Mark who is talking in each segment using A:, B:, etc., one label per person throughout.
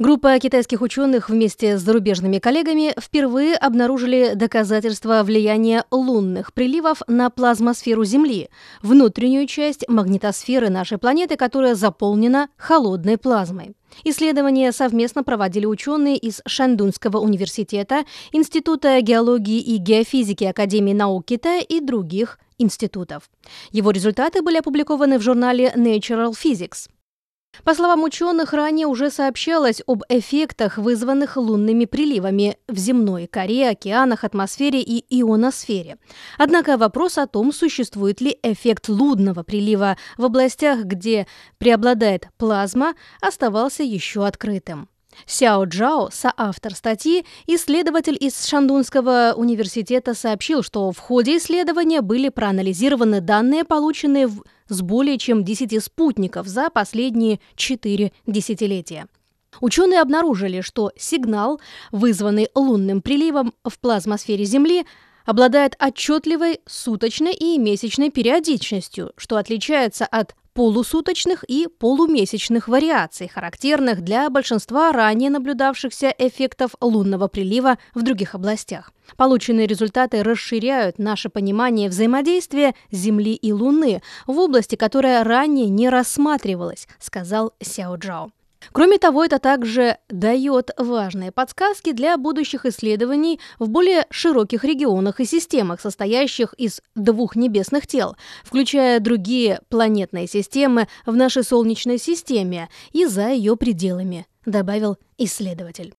A: Группа китайских ученых вместе с зарубежными коллегами впервые обнаружили доказательства влияния лунных приливов на плазмосферу Земли, внутреннюю часть магнитосферы нашей планеты, которая заполнена холодной плазмой. Исследования совместно проводили ученые из Шандунского университета, Института геологии и геофизики Академии наук Китая и других институтов. Его результаты были опубликованы в журнале Natural Physics. По словам ученых, ранее уже сообщалось об эффектах, вызванных лунными приливами в земной коре, океанах, атмосфере и ионосфере. Однако вопрос о том, существует ли эффект лунного прилива в областях, где преобладает плазма, оставался еще открытым. Сяо Джао, соавтор статьи, исследователь из Шандунского университета, сообщил, что в ходе исследования были проанализированы данные, полученные в с более чем 10 спутников за последние 4 десятилетия. Ученые обнаружили, что сигнал, вызванный лунным приливом в плазмосфере Земли, обладает отчетливой суточной и месячной периодичностью, что отличается от полусуточных и полумесячных вариаций, характерных для большинства ранее наблюдавшихся эффектов лунного прилива в других областях. Полученные результаты расширяют наше понимание взаимодействия Земли и Луны в области, которая ранее не рассматривалась, сказал Сяо Джао. Кроме того, это также дает важные подсказки для будущих исследований в более широких регионах и системах, состоящих из двух небесных тел, включая другие планетные системы в нашей Солнечной системе и за ее пределами, добавил исследователь.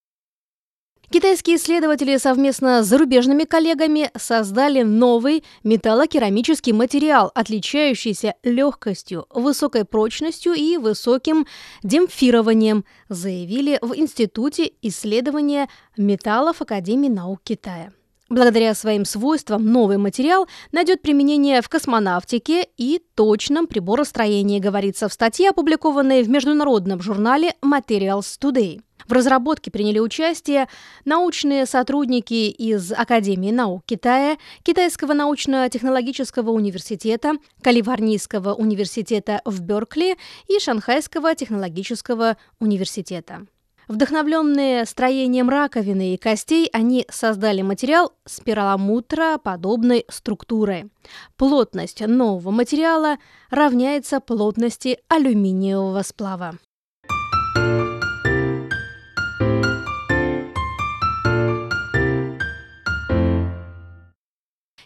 A: Китайские исследователи совместно с зарубежными коллегами создали новый металлокерамический материал, отличающийся легкостью, высокой прочностью и высоким демпфированием, заявили в Институте исследования металлов Академии наук Китая. Благодаря своим свойствам новый материал найдет применение в космонавтике и точном приборостроении, говорится в статье, опубликованной в международном журнале Materials Today. В разработке приняли участие научные сотрудники из Академии наук Китая, Китайского научно-технологического университета, Калифорнийского университета в Беркли и Шанхайского технологического университета. Вдохновленные строением раковины и костей, они создали материал с перламутро-подобной структурой. Плотность нового материала равняется плотности алюминиевого сплава.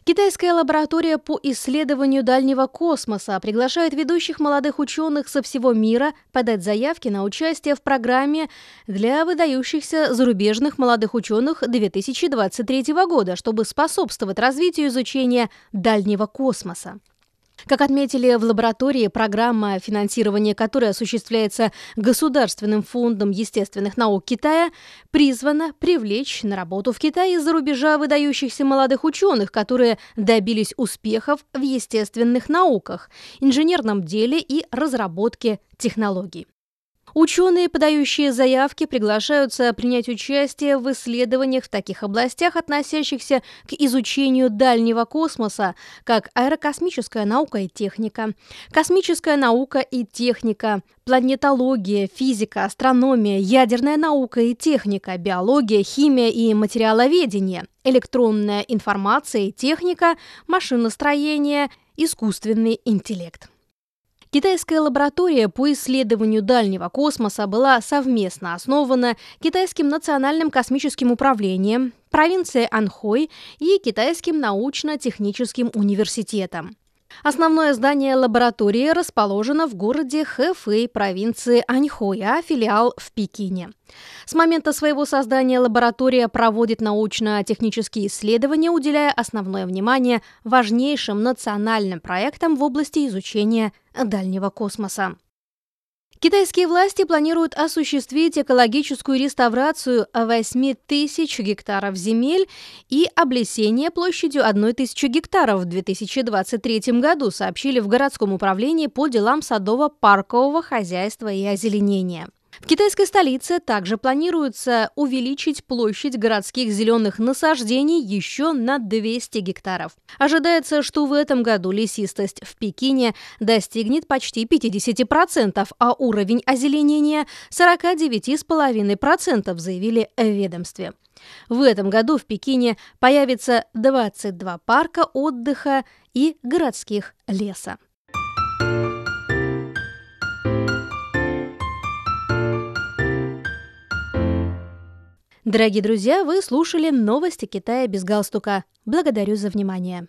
A: Китайская лаборатория по исследованию дальнего космоса приглашает ведущих молодых ученых со всего мира подать заявки на участие в программе для выдающихся зарубежных молодых ученых 2023 года, чтобы способствовать развитию изучения дальнего космоса. Как отметили в лаборатории, программа, финансирования которой осуществляется Государственным фондом естественных наук Китая, призвана привлечь на работу в Китае из-за рубежа выдающихся молодых ученых, которые добились успехов в естественных науках, инженерном деле и разработке технологий. Ученые, подающие заявки, приглашаются принять участие в исследованиях в таких областях, относящихся к изучению дальнего космоса, как аэрокосмическая наука и техника, космическая наука и техника, планетология, физика, астрономия, ядерная наука и техника, биология, химия и материаловедение, электронная информация и техника, машиностроение, искусственный интеллект. Китайская лаборатория по исследованию дальнего космоса была совместно основана Китайским национальным космическим управлением, провинцией Анхой и Китайским научно-техническим университетом. Основное здание лаборатории расположено в городе Хэфэй провинции Аньхой, а филиал в Пекине. С момента своего создания лаборатория проводит научно-технические исследования, уделяя основное внимание важнейшим национальным проектам в области изучения дальнего космоса. Китайские власти планируют осуществить экологическую реставрацию 8 тысяч гектаров земель и облесение площадью 1 тысячи гектаров в 2023 году, сообщили в городском управлении по делам садово-паркового хозяйства и озеленения. В китайской столице также планируется увеличить площадь городских зеленых насаждений еще на 200 гектаров. Ожидается, что в этом году лесистость в Пекине достигнет почти 50%, а уровень озеленения – 49,5%, заявили в ведомстве. В этом году в Пекине появится 22 парка отдыха и городских леса. Дорогие друзья, вы слушали новости Китая без галстука. Благодарю за внимание.